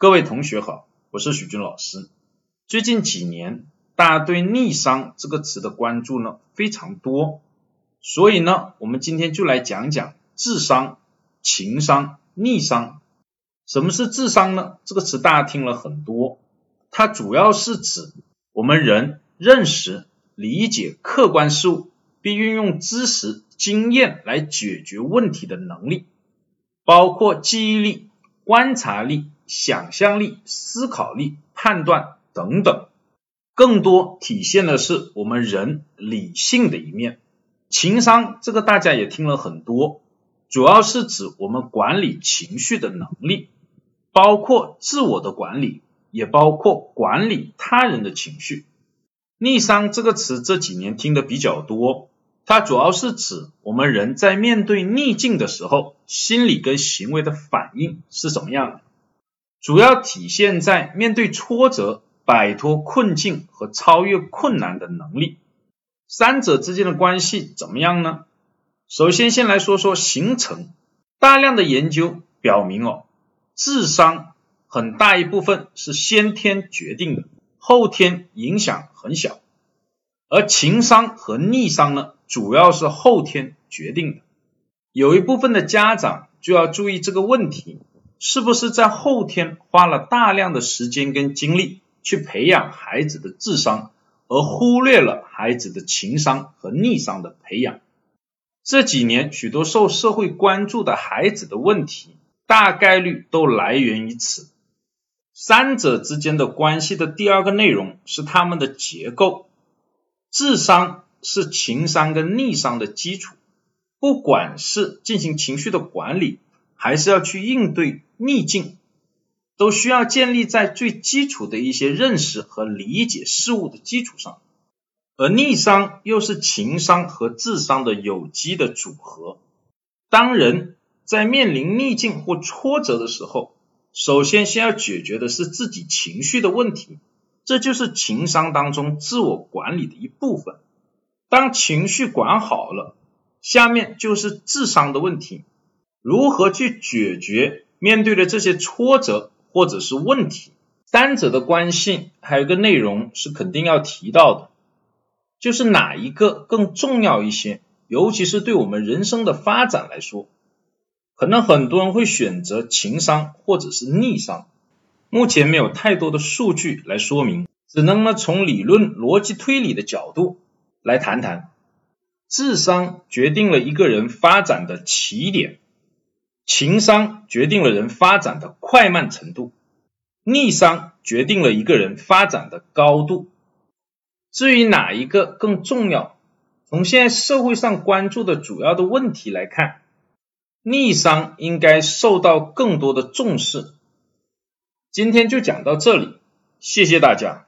各位同学好，我是许军老师。最近几年，大家对逆商这个词的关注呢非常多，所以呢，我们今天就来讲讲智商、情商、逆商。什么是智商呢？这个词大家听了很多，它主要是指我们人认识、理解客观事物，并运用知识、经验来解决问题的能力，包括记忆力、观察力。想象力、思考力、判断等等，更多体现的是我们人理性的一面。情商这个大家也听了很多，主要是指我们管理情绪的能力，包括自我的管理，也包括管理他人的情绪。逆商这个词这几年听的比较多，它主要是指我们人在面对逆境的时候，心理跟行为的反应是什么样的。主要体现在面对挫折、摆脱困境和超越困难的能力。三者之间的关系怎么样呢？首先，先来说说形成。大量的研究表明，哦，智商很大一部分是先天决定的，后天影响很小。而情商和逆商呢，主要是后天决定的。有一部分的家长就要注意这个问题。是不是在后天花了大量的时间跟精力去培养孩子的智商，而忽略了孩子的情商和逆商的培养？这几年许多受社会关注的孩子的问题，大概率都来源于此。三者之间的关系的第二个内容是他们的结构。智商是情商跟逆商的基础，不管是进行情绪的管理。还是要去应对逆境，都需要建立在最基础的一些认识和理解事物的基础上，而逆商又是情商和智商的有机的组合。当人在面临逆境或挫折的时候，首先先要解决的是自己情绪的问题，这就是情商当中自我管理的一部分。当情绪管好了，下面就是智商的问题。如何去解决面对的这些挫折或者是问题？三者的关系还有一个内容是肯定要提到的，就是哪一个更重要一些？尤其是对我们人生的发展来说，可能很多人会选择情商或者是逆商。目前没有太多的数据来说明，只能呢从理论逻辑推理的角度来谈谈。智商决定了一个人发展的起点。情商决定了人发展的快慢程度，逆商决定了一个人发展的高度。至于哪一个更重要，从现在社会上关注的主要的问题来看，逆商应该受到更多的重视。今天就讲到这里，谢谢大家。